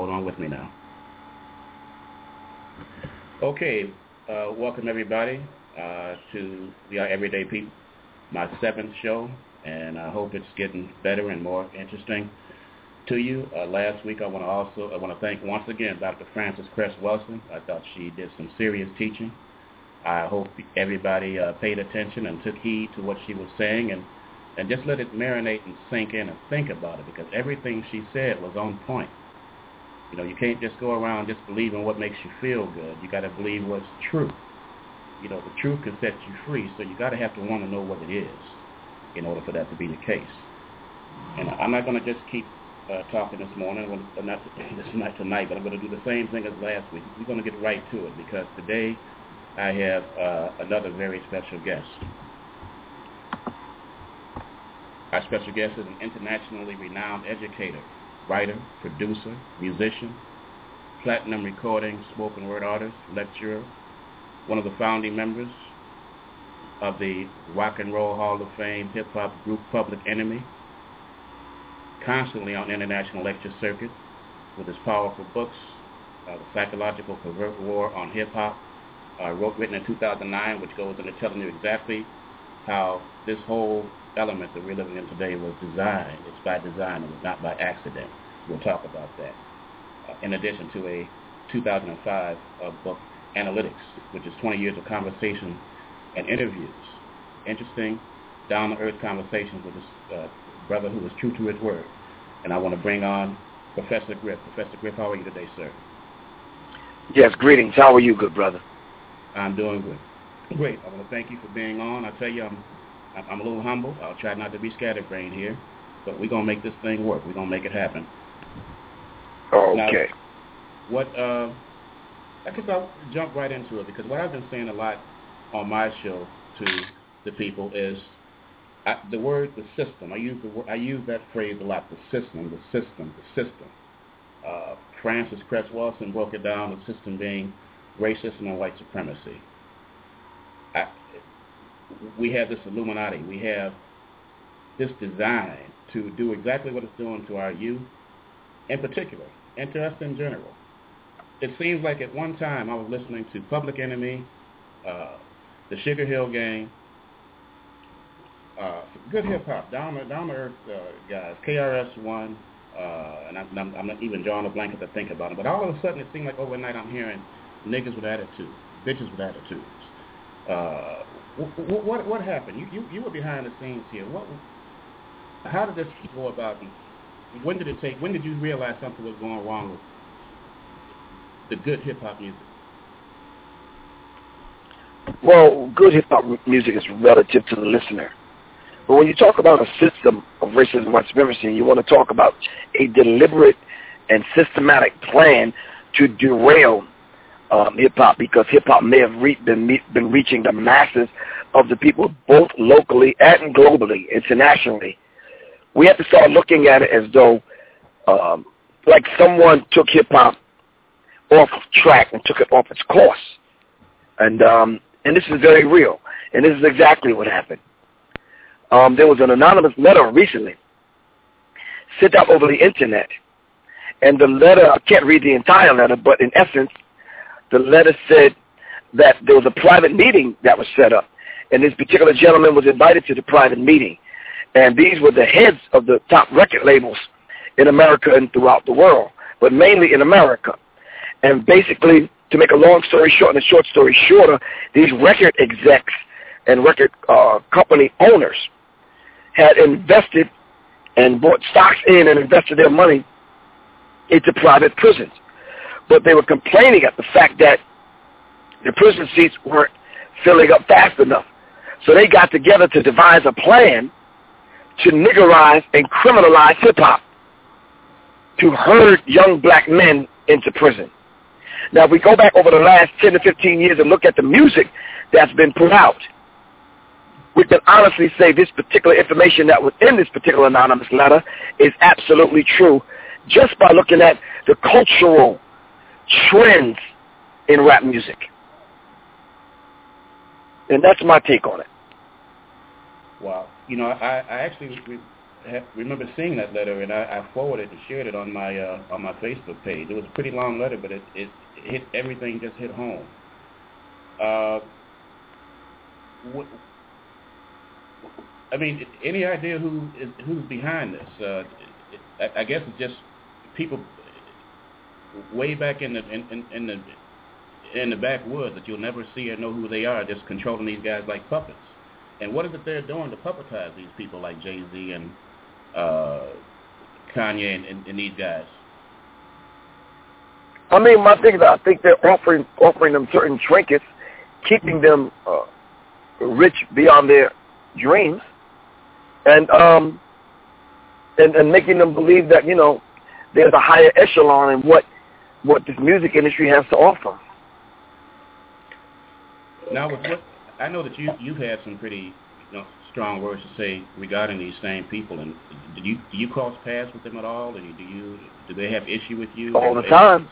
Hold on with me now. Okay, uh, welcome everybody uh, to We Are Everyday People, my seventh show, and I hope it's getting better and more interesting to you. Uh, last week, I want to also I want to thank once again Dr. Frances Cress Welsing. I thought she did some serious teaching. I hope everybody uh, paid attention and took heed to what she was saying and and just let it marinate and sink in and think about it because everything she said was on point. You know, you can't just go around just believing what makes you feel good. You got to believe what's true. You know, the truth can set you free, so you got to have to want to know what it is in order for that to be the case. And I'm not going to just keep uh, talking this morning, I'm gonna, not this night tonight, but I'm going to do the same thing as last week. We're going to get right to it because today I have uh, another very special guest. Our special guest is an internationally renowned educator, writer, producer, musician, platinum recording, spoken word artist, lecturer, one of the founding members of the Rock and Roll Hall of Fame hip hop group Public Enemy, constantly on international lecture circuits with his powerful books, uh, The Psychological Covert War on Hip Hop, uh, wrote written in 2009, which goes into telling you exactly how this whole element that we're living in today was designed. It's by design. It was not by accident. We'll talk about that. Uh, in addition to a 2005 uh, book, Analytixz, which is 20 years of conversation and interviews. Interesting, down-to-earth conversations with this uh, brother who was true to his word. And I want to bring on Professor Griff. Professor Griff, how are you today, sir? Yes, greetings. How are you, good brother? I'm doing good. Great. I want to thank you for being on. I tell you, I'm I'm a little humble. I'll try not to be scatterbrained here, but we're gonna make this thing work. We're gonna make it happen. Okay. What uh, I guess I'll jump right into it because what I've been saying a lot on my show to the people is I, the word the system. I use the I use that phrase a lot. The system, the system, the system. Uh, Frances Cress Welsing broke it down. The system being racism and white supremacy. I, we have this Illuminati. We have this design to do exactly what it's doing to our youth, in particular, and to us in general. It seems like at one time I was listening to Public Enemy, uh, the Sugar Hill Gang, uh, good hip hop, down the down earth uh, guys, KRS One, uh, and I'm, I'm, not even drawing a blanket to think about it. But all of a sudden, it seemed like overnight I'm hearing niggas with attitudes, bitches with attitudes. Uh, what, what what happened? You, you you were behind the scenes here. What? How did this go about? When did it take? When did you realize something was going wrong with the good hip hop music? Well, good hip hop music is relative to the listener. But when you talk about a system of racism and white supremacy, you want to talk about a deliberate and systematic plan to derail um, hip hop because hip hop may have re- been been reaching the masses of the people both locally and globally, internationally. We have to start looking at it as though, um, like someone took hip hop off track and took it off its course, and um, and this is very real, and this is exactly what happened. Um, there was an anonymous letter recently sent out over the internet. And the letter, I can't read the entire letter, but in essence, the letter said that there was a private meeting that was set up. And this particular gentleman was invited to the private meeting. And these were the heads of the top record labels in America and throughout the world, but mainly in America. And basically, to make a long story short and a short story shorter, these record execs and record uh, company owners had invested and bought stocks in and invested their money into private prisons. But they were complaining at the fact that the prison seats weren't filling up fast enough. So they got together to devise a plan to niggerize and criminalize hip-hop, to herd young black men into prison. Now, if we go back over the last 10 to 15 years and look at the music that's been put out, we can honestly say this particular information that was in this particular anonymous letter is absolutely true just by looking at the cultural trends in rap music. And that's my take on it. Wow. You know, I, I actually re- remember seeing that letter, and I, I forwarded and shared it on my uh, on my Facebook page. It was a pretty long letter, but it, it hit everything just hit home. Uh, what, I mean, any idea who is who's behind this? Uh, I, I guess it's just people way back in the in, in, in the in the backwoods that you'll never see or know who they are, just controlling these guys like puppets. And what is it they're doing to puppetize these people like Jay Z and uh, Kanye and, and, and these guys? I mean, my thing is, I think they're offering offering them certain trinkets, keeping them uh, rich beyond their dreams, and um, and and making them believe that you know there's a higher echelon in what what this music industry has to offer. Now, with what I know that you you've had some pretty you know strong words to say regarding these same people, and do you do you cross paths with them at all, or do you do they have issue with you all the time?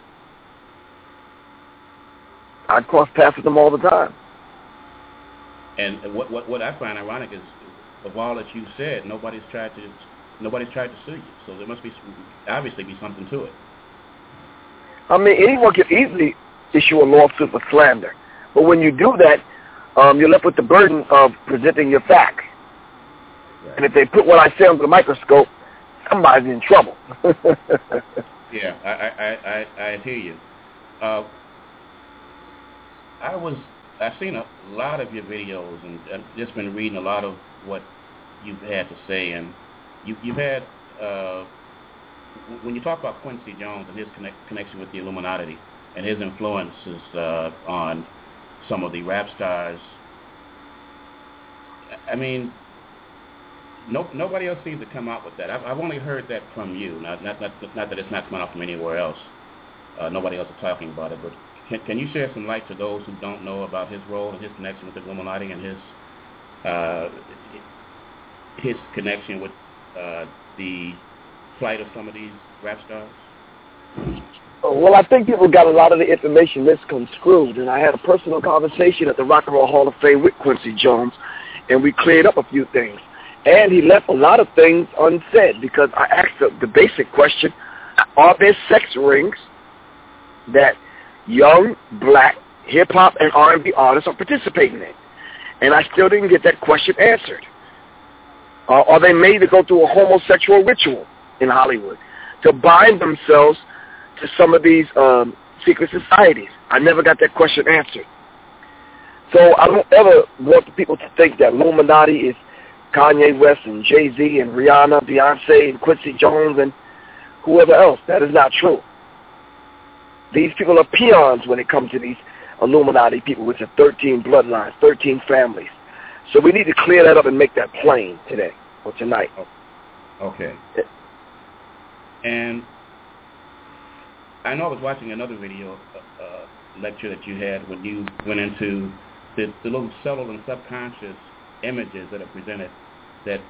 I cross paths with them all the time. And what what what I find ironic is, of all that you said, nobody's tried to nobody's tried to sue you. So there must be obviously be something to it. I mean, anyone can easily issue a lawsuit for slander, but when you do that, um, you're left with the burden of presenting your facts. Right. And if they put what I say under the microscope, somebody's in trouble. yeah, I, I, I, I hear you. Uh, I was I've seen a lot of your videos and I've just been reading a lot of what you've had to say, and you, you've had uh, when you talk about Quincy Jones and his connect, connection with the Illuminati and his influences uh, on some of the rap stars. I mean, no, nobody else seems to come out with that. I've, I've only heard that from you. Not, not, not, not that it's not coming out from anywhere else. Uh, nobody else is talking about it, but can, can you share some light to those who don't know about his role and his connection with the Illuminati and his uh, his connection with uh, the flight of some of these rap stars? Well, I think people got a lot of the information misconstrued, and I had a personal conversation at the Rock and Roll Hall of Fame with Quincy Jones, and we cleared up a few things. And he left a lot of things unsaid because I asked the, the basic question, are there sex rings that young black hip-hop and R&B artists are participating in? And I still didn't get that question answered. Uh, are they made to go through a homosexual ritual in Hollywood to bind themselves to some of these um, secret societies? I never got that question answered. So I don't ever want the people to think that Illuminati is Kanye West and Jay-Z and Rihanna, Beyonce and Quincy Jones and whoever else. That is not true. These people are peons when it comes to these Illuminati people, which are 13 bloodlines, 13 families. So we need to clear that up and make that plain today or tonight. Okay. And I know I was watching another video uh, uh, lecture that you had when you went into the, the little subtle and subconscious images that are presented that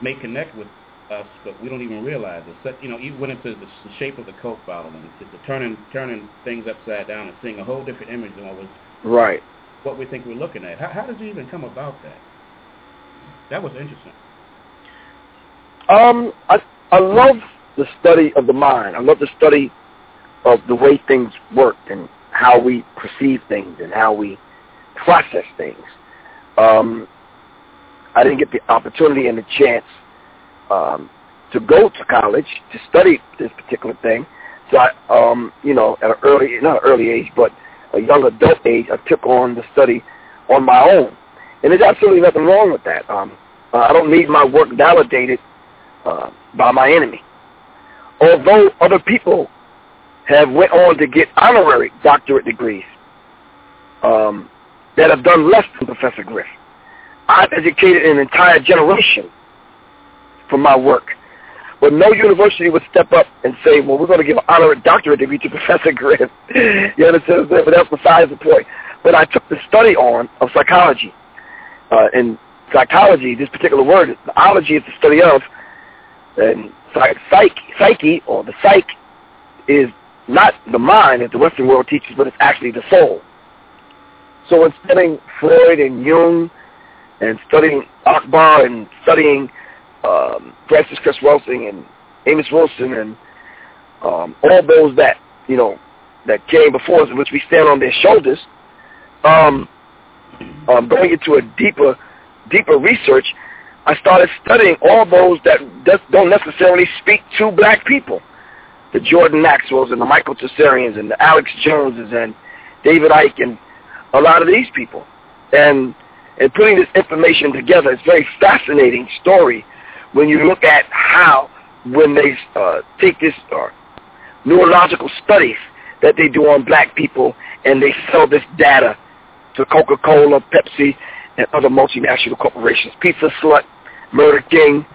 may connect with us, but we don't even realize it. So, you know, you went into the, the shape of the Coke bottle and the, the turning turning things upside down and seeing a whole different image than what was right what we think we're looking at. How, how did you even come about that? That was interesting. Um, I I love the study of the mind. I love the study of the way things work and how we perceive things and how we process things. Um, I didn't get the opportunity and the chance um, to go to college to study this particular thing. So I, um, you know, at an early, not an early age, but a young adult age, I took on the study on my own. And there's absolutely nothing wrong with that. Um, I don't need my work validated uh, by my enemy. Although other people have went on to get honorary doctorate degrees um, that have done less than Professor Griff. I've educated an entire generation from my work. But no university would step up and say, well, we're going to give an honorary doctorate degree to Professor Griff. you understand? But that's besides the point. But I took the study on of psychology. Uh, and psychology, this particular word, ology is the study of, and psyche, psyche, or the psyche, is not the mind that the Western world teaches, but it's actually the soul. So in studying Freud and Jung and studying Akbar and studying um, Frances Cress Welsing and Amos Wilson and um, all those that you know that came before us, in which we stand on their shoulders, um, um, going into a deeper, deeper research, I started studying all those that don't necessarily speak to black people, the Jordan Maxwells and the Michael Tsarions and the Alex Joneses and David Icke and a lot of these people, and and putting this information together, it's a very fascinating story when you look at how when they uh, take this uh, neurological studies that they do on black people and they sell this data to Coca-Cola, Pepsi, and other multinational corporations. Pizza Slut, Murder King,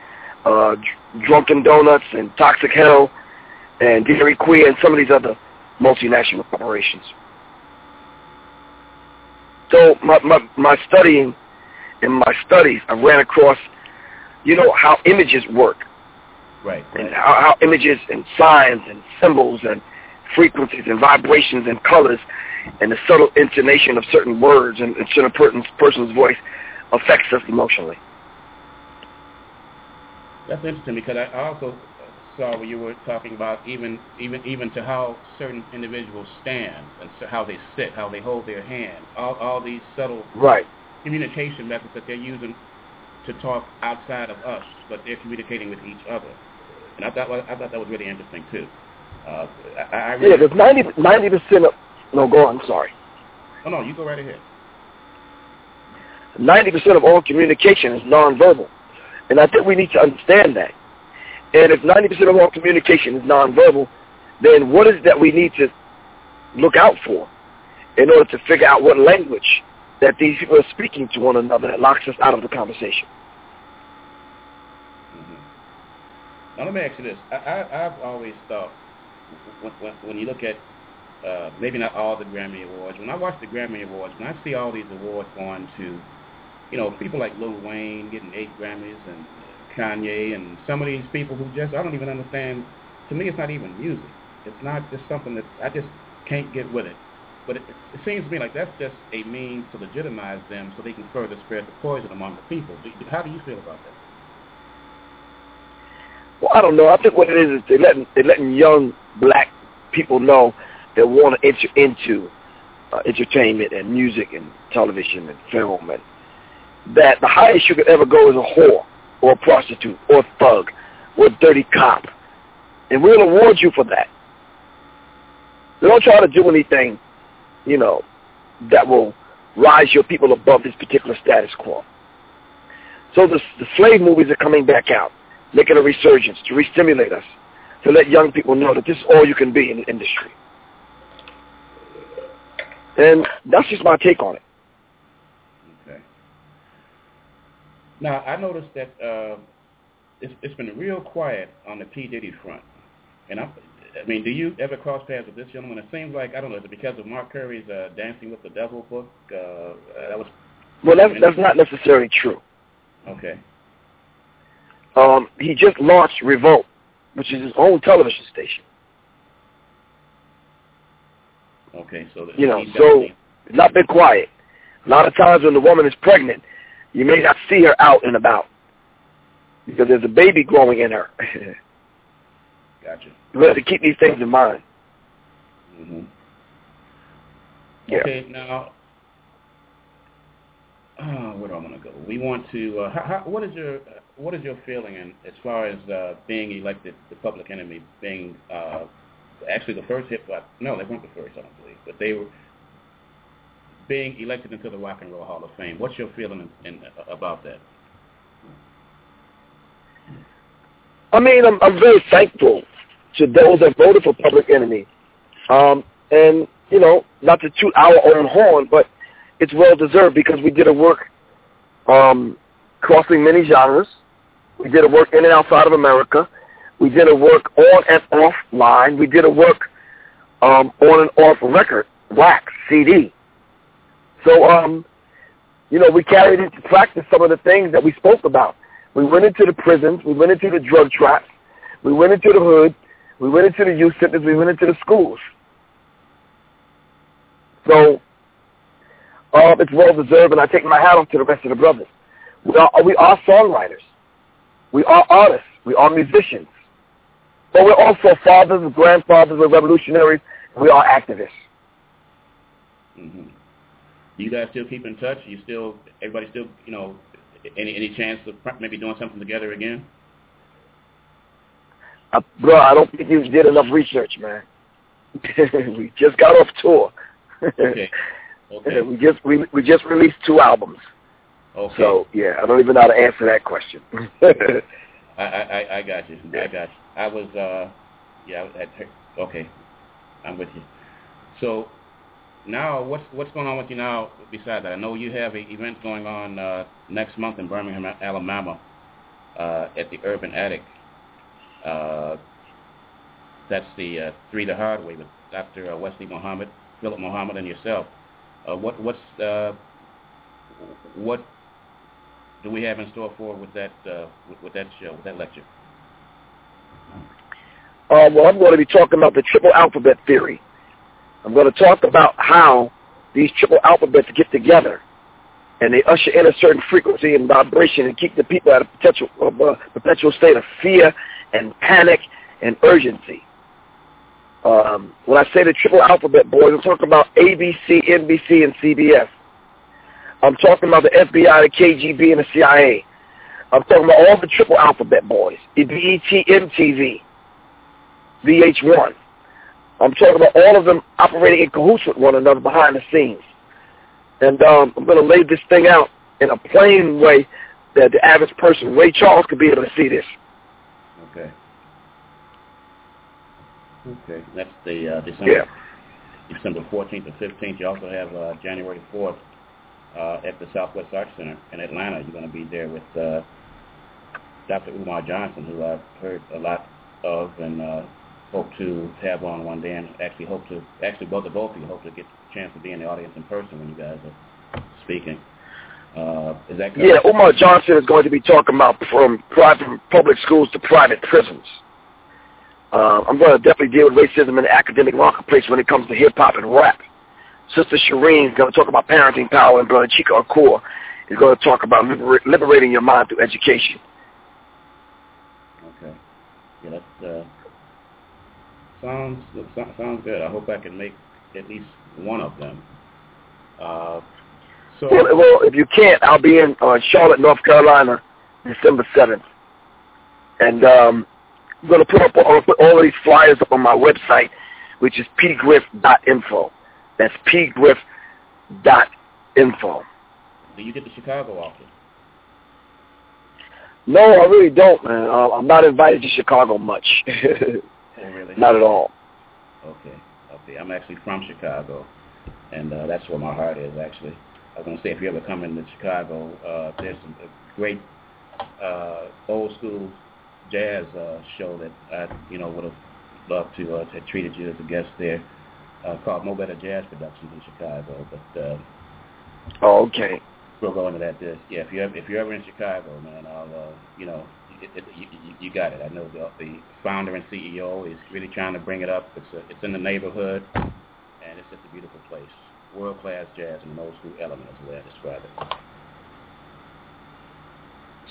uh, Drunken Donuts, and Toxic Hell, and Dairy Queen, and some of these other multinational corporations. So my, my, my studying, in my studies, I ran across you know how images work. Right. And how, how images and signs and symbols and frequencies and vibrations and colors and the subtle intonation of certain words and, and certain person's, person's voice affects us emotionally. That's interesting because I also saw where you were talking about even even even to how certain individuals stand and so how they sit, how they hold their hand, all all these subtle right communication methods that they're using to talk outside of us, but they're communicating with each other. And I thought I thought that was really interesting too. Uh, I, I really yeah, because 90 percent of no, go on. Sorry. Oh no, you go right ahead. Ninety percent of all communication is nonverbal, and I think we need to understand that. And if ninety percent of all communication is nonverbal, then what is that we need to look out for in order to figure out what language that these people are speaking to one another that locks us out of the conversation. Mm-hmm. Now let me ask you this: I, I've always thought when, when, when you look at uh, maybe not all the Grammy Awards, when I watch the Grammy Awards, when I see all these awards going to, you know, people like Lil Wayne getting eight Grammys and Kanye and some of these people who just I don't even understand. To me, it's not even music. it's not just something that I just can't get with it. But it, it seems to me like that's just a means to legitimize them so they can further spread the poison among the people. How do you feel about that? Well, I don't know. I think what it is is they're letting they're letting young black people know that want to enter into uh, entertainment and music and television and film and that the highest you could ever go is a whore or a prostitute or a thug or a dirty cop. And we'll award you for that. They don't try to do anything, you know, that will rise your people above this particular status quo. So the, the slave movies are coming back out, making a resurgence to re-stimulate us, to let young people know that this is all you can be in the industry. And that's just my take on it. Okay. Now, I noticed that uh, it's, it's been real quiet on the P. Diddy front. And I, I mean, do you ever cross paths with this gentleman? It seems like, I don't know, is it because of Mark Curry's uh, Dancing with the Devil book? Uh, that was well, that's, that's not necessarily true. Okay. Um, he just launched Revolt, which is his own television station. Okay, so you know, so not been quiet. A lot of times when the woman is pregnant, you may not see her out and about because there's a baby growing in her. gotcha. We have to keep these things in mind. Mm-hmm. Yeah. Okay, now, uh, where do I want to go? We want to. Uh, how, how, what is your what is your feeling in, as far as uh, being elected the public enemy, being uh, actually the first hip hop? No, they weren't the first, I don't believe, but they were being elected into the Rock and Roll Hall of Fame. What's your feeling in, in, about that? I mean, I'm, I'm very thankful to those that voted for Public Enemy. Um, and, you know, not to toot our own horn, but it's well deserved because we did a work um, crossing many genres. We did a work in and outside of America. We did a work on and off line. We did a work um, on and off record, wax, CD. So, um, you know, we carried into practice some of the things that we spoke about. We went into the prisons. We went into the drug traps. We went into the hood. We went into the youth centers. We went into the schools. So uh, it's well deserved, and I take my hat off to the rest of the brothers. We are, we are songwriters. We are artists. We are musicians. But we're also fathers and grandfathers. We're revolutionaries. We are activists. Mm-hmm. You guys still keep in touch? You still, everybody still, you know, any any chance of maybe doing something together again? Uh, bro, I don't think you did enough research, man. we just got off tour. okay. Okay. we just we we just released two albums. Okay. So yeah, I don't even know how to answer that question. I, I I got you. I got you. I was uh yeah. I, okay. I'm with you. So now what's what's going on with you now besides that? I know you have an event going on uh, next month in Birmingham, Alabama, uh, at the Urban Attic. Uh, that's the uh, Three the Hard Way with Dr. Uh, Wesley Muhammad, Philip Muhammad, and yourself. Uh, what what's uh, what do we have in store for with that uh, with, with that show, with that lecture? Uh, well, I'm going to be talking about the triple alphabet theory. I'm going to talk about how these triple alphabets get together and they usher in a certain frequency and vibration and keep the people at a perpetual, uh, perpetual state of fear and panic and urgency. Um, when I say the triple alphabet, boys, I'm talking about ABC, NBC, and CBS. I'm talking about the FBI, the KGB, and the CIA. I'm talking about all the triple alphabet boys, the BET, MTV, VH1. I'm talking about all of them operating in cahoots with one another behind the scenes. And um, I'm going to lay this thing out in a plain way that the average person, Ray Charles, could be able to see this. Okay. Okay. That's the uh, December, yeah. December 14th and 15th. You also have uh, January 4th uh, at the Southwest Arts Center in Atlanta. You're going to be there with uh, Dr. Umar Johnson, who I've heard a lot of and uh, hope to have on one day, and actually hope to actually both of both of you hope to get the chance to be in the audience in person when you guys are speaking. Uh, is that correct? Yeah, Umar Johnson is going to be talking about from private public schools to private prisons. Uh, I'm going to definitely deal with racism in the academic marketplace when it comes to hip hop and rap. Sister Shireen is going to talk about parenting power, and Brother Chico Akua is going to talk about liber- liberating your mind through education. Okay. Yeah, that uh, sounds sounds good. I hope I can make at least one of them. Uh, so, well, well, if you can't, I'll be in uh, Charlotte, North Carolina, December seventh, and um, I'm going to put up all, put all of these flyers up on my website, which is pgriff.info. That's pgriff.info. Do you get to Chicago often? No, I really don't, man. Uh, I'm not invited to Chicago much. really? Not at all. Okay, okay. I'm actually from Chicago, and uh, that's where my heart is, actually. I was going to say, if you ever come into Chicago, uh, there's some a great uh, old school jazz uh, show that I, you know, would have loved to uh, to have treated you as a guest there, uh, called Mo Better Jazz Productions in Chicago. But uh, oh, okay. We'll go into that. This, yeah. If you're if you're ever in Chicago, man, I'll uh, you know, it, it, you, you got it. I know the, the founder and CEO is really trying to bring it up. It's a, it's in the neighborhood, and it's just a beautiful place. World class jazz and an old school element is the way I describe it.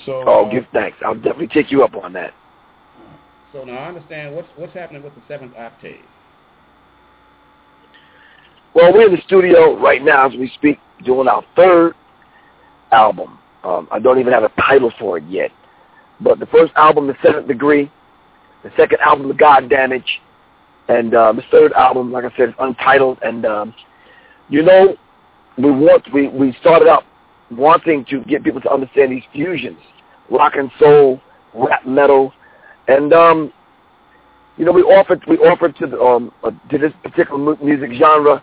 So. Oh, give thanks. I'll definitely take you up on that. So now I understand what's what's happening with the seventh octave. Well, we're in the studio right now as we speak, doing our third album. Um, I don't even have a title for it yet. But the first album, The Seventh Degree, the second album, The God Damage, and uh, the third album, like I said, is untitled. And um, you know, we want we we started out wanting to get people to understand these fusions, rock and soul, rap metal, and um, you know, we offered we offered to the, um uh, to this particular music genre,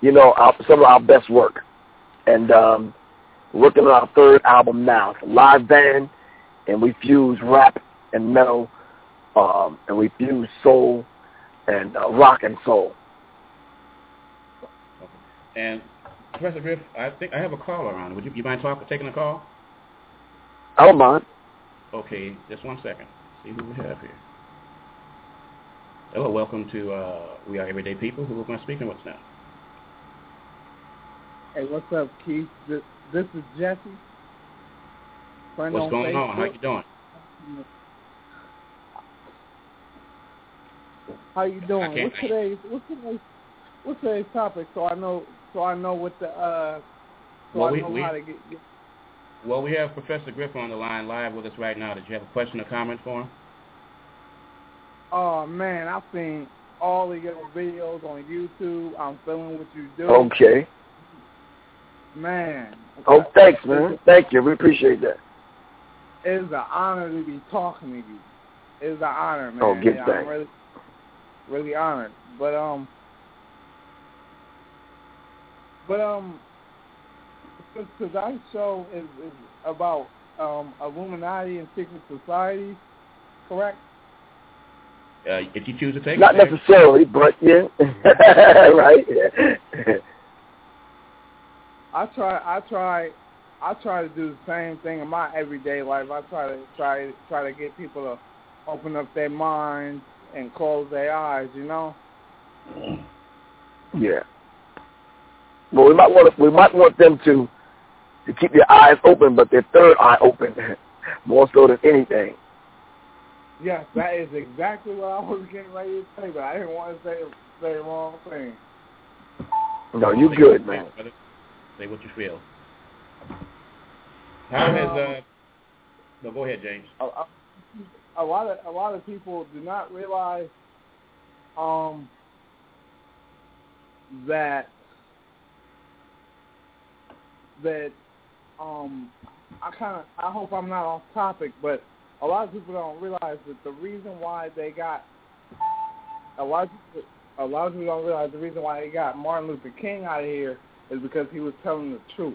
you know, our, some of our best work, and um, working on our third album now. It's a live band, and we fuse rap and metal, um, and we fuse soul and uh, rock and soul. And Professor Griff, I think I have a caller on. Would you, you mind talking, taking a call? I don't mind. Okay, just one second. See who we have here. Hello, welcome to uh, We Are Everyday People. Who am I speaking with now? Hey, what's up, Keith? This, this is Jesse. Friend what's going Facebook. on? How you doing? How you doing? What's today's what's today's what's today's topic? So I know so I know what the uh so well, I we, know we, how to get, get Well, we have Professor Griff on the line live with us right now. Did you have a question or comment for him? Oh man, I've seen all of your videos on YouTube. I'm feeling what you do. Okay. Man. Oh, thanks, man. Thank you. We appreciate that. It's an honor to be talking to you. It's an honor, man. Oh, give yeah, thanks. I'm really, really honored. But um, but um, tonight's show is, is about um Illuminati and secret societies, correct? Uh, if you choose to take Not it, necessarily, but yeah, right. I try, I try, I try to do the same thing in my everyday life. I try to try try to get people to open up their minds and close their eyes. You know. Yeah. Well, we might want to, we might want them to to keep their eyes open, but their third eye open more so than anything. Yes, that is exactly what I was getting ready to say, but I didn't want to say say the wrong thing. No, you good, man. Say what you feel. How has uh? No, go ahead, James. A, a, a lot of a lot of people do not realize um that that um I kind of I hope I'm not off topic, but a lot of people don't realize that the reason why they got a lot of people, a lot of people don't realize the reason why they got Martin Luther King out of here is because he was telling the truth.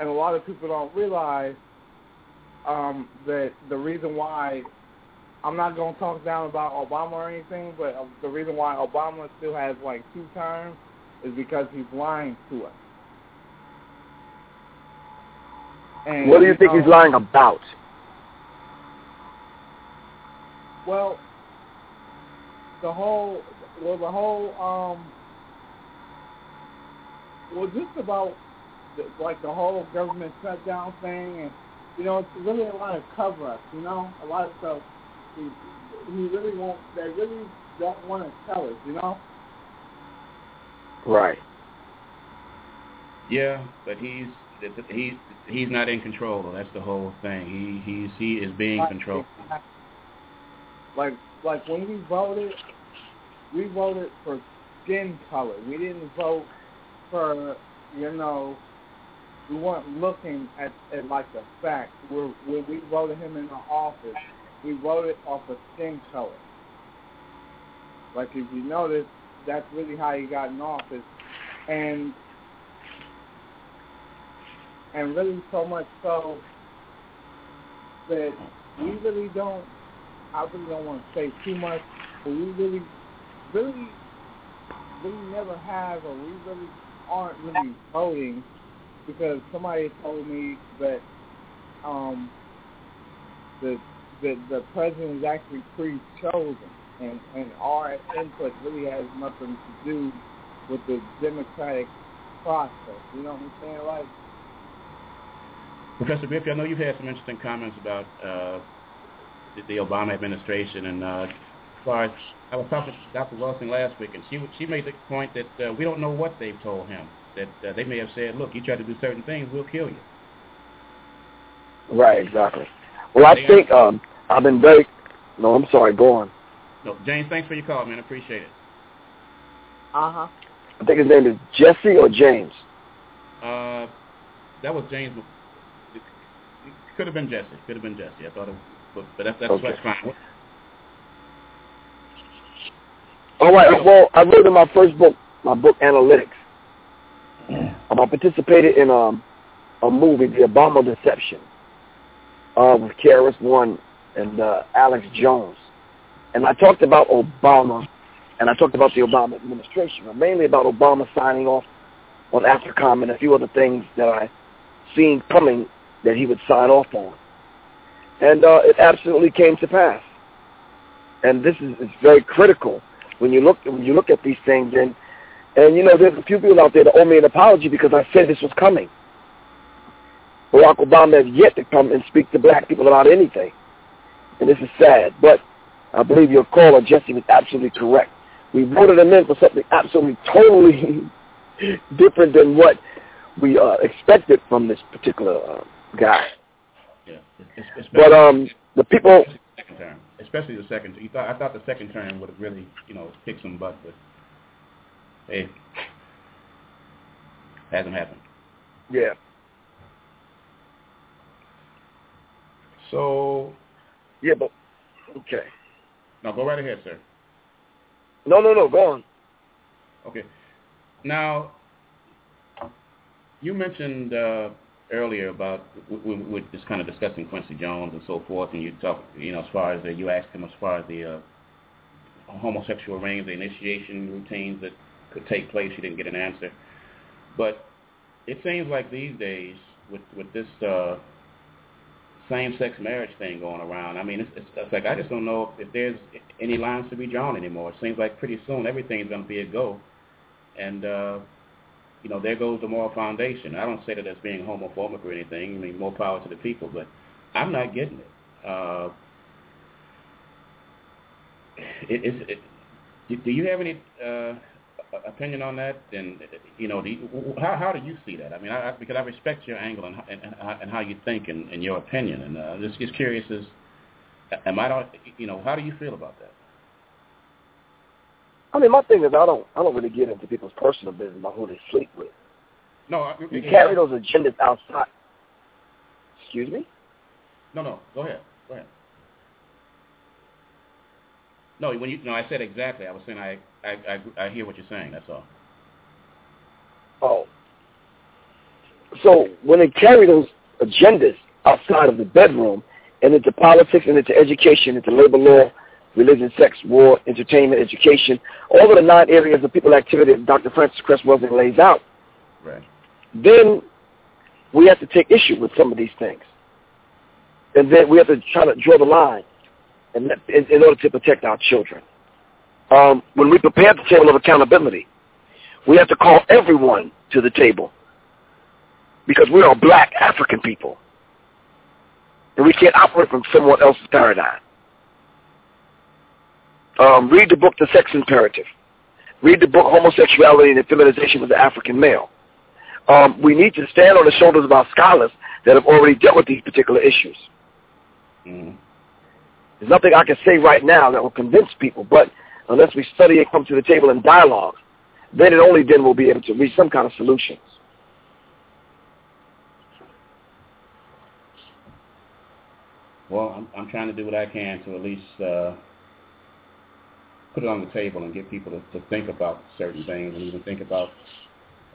And a lot of people don't realize um, that the reason why I'm not going to talk down about Obama or anything, but the reason why Obama still has like two terms is because he's lying to us. And, what do you think know, he's lying about? Well, the whole, well, the whole, um, well, just about like the whole government shutdown thing, and you know, it's really a lot of cover up. You know, a lot of stuff. He, he really won't. They really don't want to tell us. You know. Right. Yeah, but he's he's he's not in control. That's the whole thing. He he's he is being Like, controlled. Like like when we voted, we voted for skin color. We didn't vote for you know. We weren't looking at, at like the facts. We're, when we voted him in the office, we voted off of skin color. Like if you notice, that's really how he got in office, and and really so much so that we really don't. I really don't want to say too much, but we really, really, really never have, or we really aren't really voting because somebody told me that um, the the the president is actually pre-chosen, and and our input really has nothing to do with the democratic process. You know what I'm saying? Like, Professor Biffy, I know you've had some interesting comments about uh, the, the Obama administration, and uh, far as I was talking to Dr. Wilson last week, and she she made the point that uh, we don't know what they've told him. That uh, they may have said, "Look, you try to do certain things, we'll kill you." Right. Exactly. Well, I think um, I've been very. No, I'm sorry. Go on. No, James, thanks for your call, man. Appreciate it. uh huh. I think his name is Jesse or James. Uh, that was James. It could have been Jesse. Could have been Jesse. I thought it, but, but that's that's, Okay. that's fine. All right. Well, I wrote in my first book, my book Analytixz. Um, I participated in um, a movie, The Obama Deception, uh, with KRS One and uh, Alex Jones, and I talked about Obama, and I talked about the Obama administration, but mainly about Obama signing off on AFRICOM and a few other things that I seen coming that he would sign off on, and uh, it absolutely came to pass. And this is, is very critical. When you look when you look at these things and and you know there's a few people out there that owe me an apology because I said this was coming. Barack Obama has yet to come and speak to black people about anything, and this is sad. But I believe your caller Jesse was absolutely correct. We voted him in for something absolutely totally different than what we uh, expected from this particular uh, guy. Yeah, But um, the people second term, especially the second. You thought I thought the second term would have really, you know, kicked some butt, but hey, hasn't happened. yeah. So Yeah, but okay. now go right ahead, sir. No, no, no. Go on. Okay. Now, you mentioned uh, earlier about we, we were just kind of discussing Quincy Jones and so forth, and you talk, you know, as far as the, you asked him as far as the uh, homosexual rings, the initiation routines that could take place. You didn't get an answer, but it seems like these days with with this uh, same-sex marriage thing going around. I mean, it's, it's, it's like I just don't know if there's any lines to be drawn anymore. It seems like pretty soon everything's going to be a go, and uh, you know, there goes the moral foundation. I don't say that as being homophobic or anything. I mean, more power to the people, but I'm not getting it. Uh, it, it do- do you have any uh, opinion on that? And you know, do you, how how do you see that? I mean, I, because I respect your angle and, and, and how you think and, and your opinion, and uh, just just curious is, am I don't you know how do you feel about that? I mean, my thing is, I don't, I don't really get into people's personal business about who they sleep with. No, I, You carry those agendas outside. Excuse me. No, no, go ahead, go ahead. No, when you no, I said exactly. I was saying I I I, I hear what you're saying. That's all. Oh. So when they carry those agendas outside of the bedroom and into politics and into education, into labor law, religion, sex, war, entertainment, education, all of the nine areas of people activity that Dr. Frances Welsing lays out, Right. then we have to take issue with some of these things. And then we have to try to draw the line. In, in, order to protect our children. Um, when we prepare the table of accountability, we have to call everyone to the table because we are black African people. And we can't operate from someone else's paradigm. Um, read the book, The Sex Imperative. Read the book, Homosexuality and the Feminization of the African Male. Um, we need to stand on the shoulders of our scholars that have already dealt with these particular issues. Mm-hmm. There's nothing I can say right now that will convince people, but unless we study it, come to the table and dialogue, then and only then we'll be able to reach some kind of solutions. Well, I'm, I'm trying to do what I can to at least uh, put it on the table and get people to, to think about certain things and even think about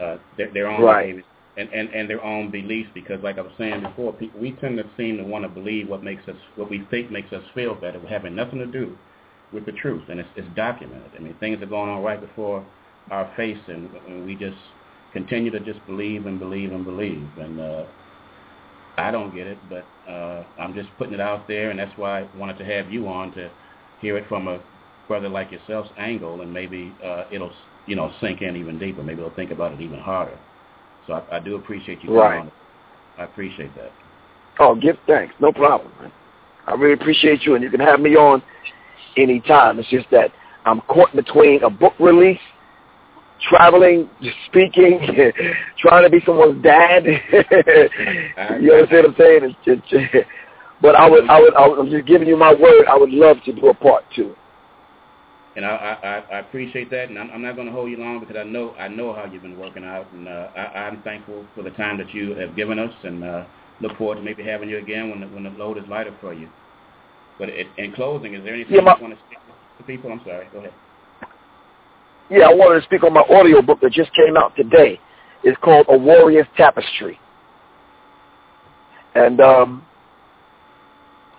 uh, their, their own Right. behaviors and, and, and their own beliefs because, like I was saying before, people, we tend to seem to want to believe what makes us, what we think makes us feel better, having nothing to do with the truth, and it's, it's documented. I mean, things are going on right before our face, and, and we just continue to just believe and believe and believe, and uh, I don't get it, but uh, I'm just putting it out there, and that's why I wanted to have you on to hear it from a brother like yourself's angle, and maybe uh, it'll you know sink in even deeper. Maybe they'll think about it even harder. So I, I do appreciate you coming Right. on. I appreciate that. Oh, give thanks. No problem, man. I really appreciate you, and you can have me on anytime. It's just that I'm caught between a book release, traveling, just speaking, trying to be someone's dad. you understand what I'm saying? It's just, but I would, I would, I would, I'm just giving you my word. I would love to do a part two. And I, I, I- I appreciate that, and I'm, I'm not going to hold you long because I know I know how you've been working out, and uh, I, I'm thankful for the time that you have given us, and uh, look forward to maybe having you again when the, when the load is lighter for you. But it, in closing, is there anything Yeah, my- you want to speak to people? I'm sorry. Go ahead. Yeah, I wanted to speak on my audio book that just came out today. It's called A Warrior's Tapestry. And um,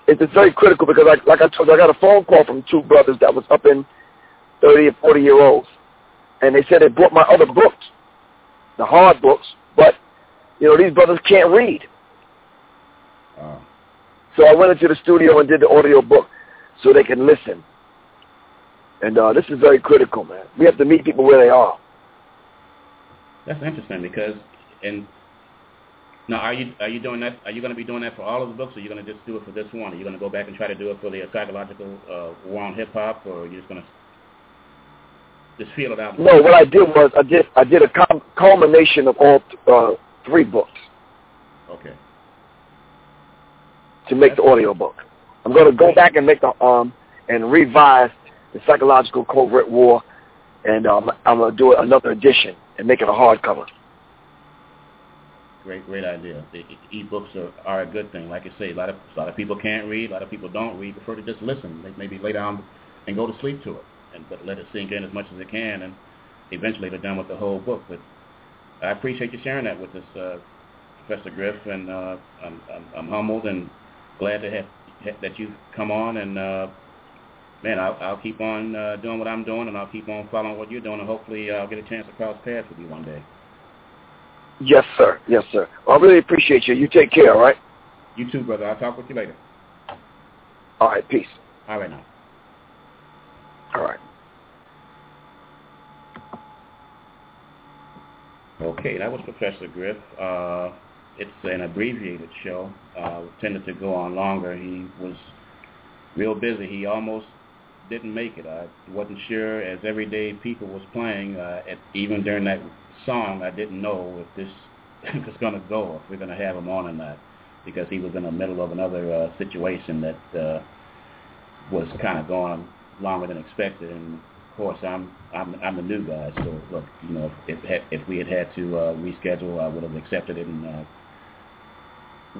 it- it's very critical because, like, like I told you, I got a phone call from two brothers that was up in 30 and 40 year olds. And they said they bought my other books, the hard books, but, you know, these brothers can't read. Uh, So I went into the studio and did the audio book so they can listen. And uh, this is very critical, man. We have to meet people where they are. that's interesting because, and now are you are you doing that? Are you going to be doing that for all of the books, or are you going to just do it for this one? Are you going to go back and try to do it for the psychological uh, war on hip hop, or are you just going to just feel it out? No, what I did was I did I did a com- culmination of all uh, three books Okay. to make the audio book. I'm going to go back and make the um and revise the psychological covert war, and um, I'm going to do another edition and make it a hardcover. Great, great idea. The e- e-books are, are a good thing. Like I say, a lot of a lot of people can't read. A lot of people don't read. Prefer to just listen. They maybe lay down and go to sleep to it, and but let it sink in as much as it can, and eventually they're done with the whole book. But I appreciate you sharing that with us, uh, Professor Griff, and uh, I'm, I'm I'm humbled and glad to have that you've come on. And uh, man, I'll, I'll keep on uh, doing what I'm doing, and I'll keep on following what you're doing, and hopefully I'll get a chance to cross paths with you one day. Yes, sir. Yes, sir. Well, I really appreciate you. You take care, all right? You too, brother. I'll talk with you later. All right, peace. All right now. All right. Okay, that was Professor Griff. Uh, it's an abbreviated show. Uh, tended to go on longer. He was real busy. He almost didn't make it. I wasn't sure as Everyday People was playing. Uh, at, even during that song, I didn't know if this was going to go, if we're going to have him on or not, because he was in the middle of another uh, situation that uh, was kind of going longer than expected. And course, I'm I'm I'm the new guy, so look, you know, if if, if we had had to uh, reschedule, I would have accepted it and uh,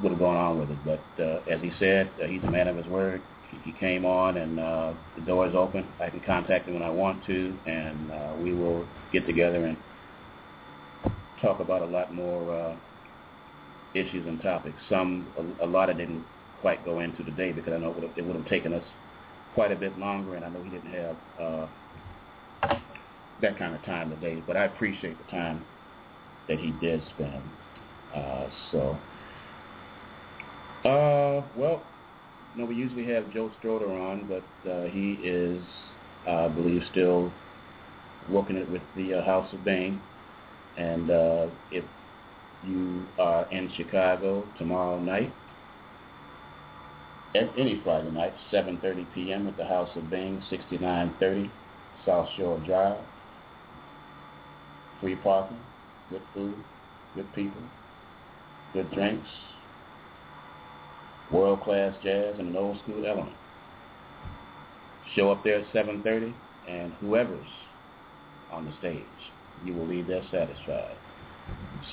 would have gone on with it. But uh, as he said, uh, he's a man of his word. He, came on, and uh, the door is open. I can contact him when I want to, and uh, we will get together and talk about a lot more uh, issues and topics. Some a, a lot I didn't quite go into today because I know it would have, it would have taken us quite a bit longer, and I know he didn't have uh, that kind of time today. But I appreciate the time that he did spend. Uh, so, uh, well, you know, we usually have Joe Stroder on, but uh, he is, I believe, still working it with the uh, House of Bang. And uh, if you are in Chicago tomorrow night, any Friday night, 7.30 p.m. at the House of Bing, 6930 South Shore Drive. Free parking, good food, good people, good drinks, world-class jazz, and an old-school element. Show up there at 7.30, and whoever's on the stage, you will leave there satisfied.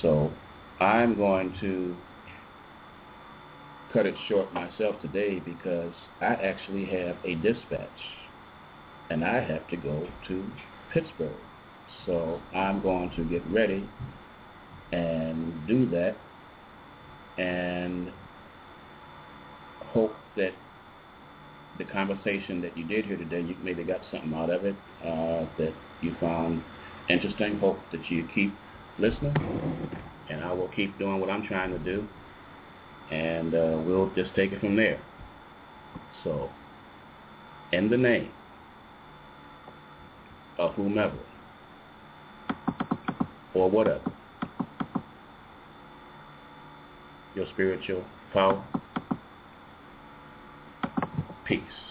So I'm going to cut it short myself today because I actually have a dispatch and I have to go to Pittsburgh. So I'm going to get ready and do that and hope that the conversation that you did here today, you maybe got something out of it uh, that you found interesting. Hope that you keep listening, and I will keep doing what I'm trying to do, and uh, we'll just take it from there. So, in the name of whomever or whatever, your spiritual power, peace.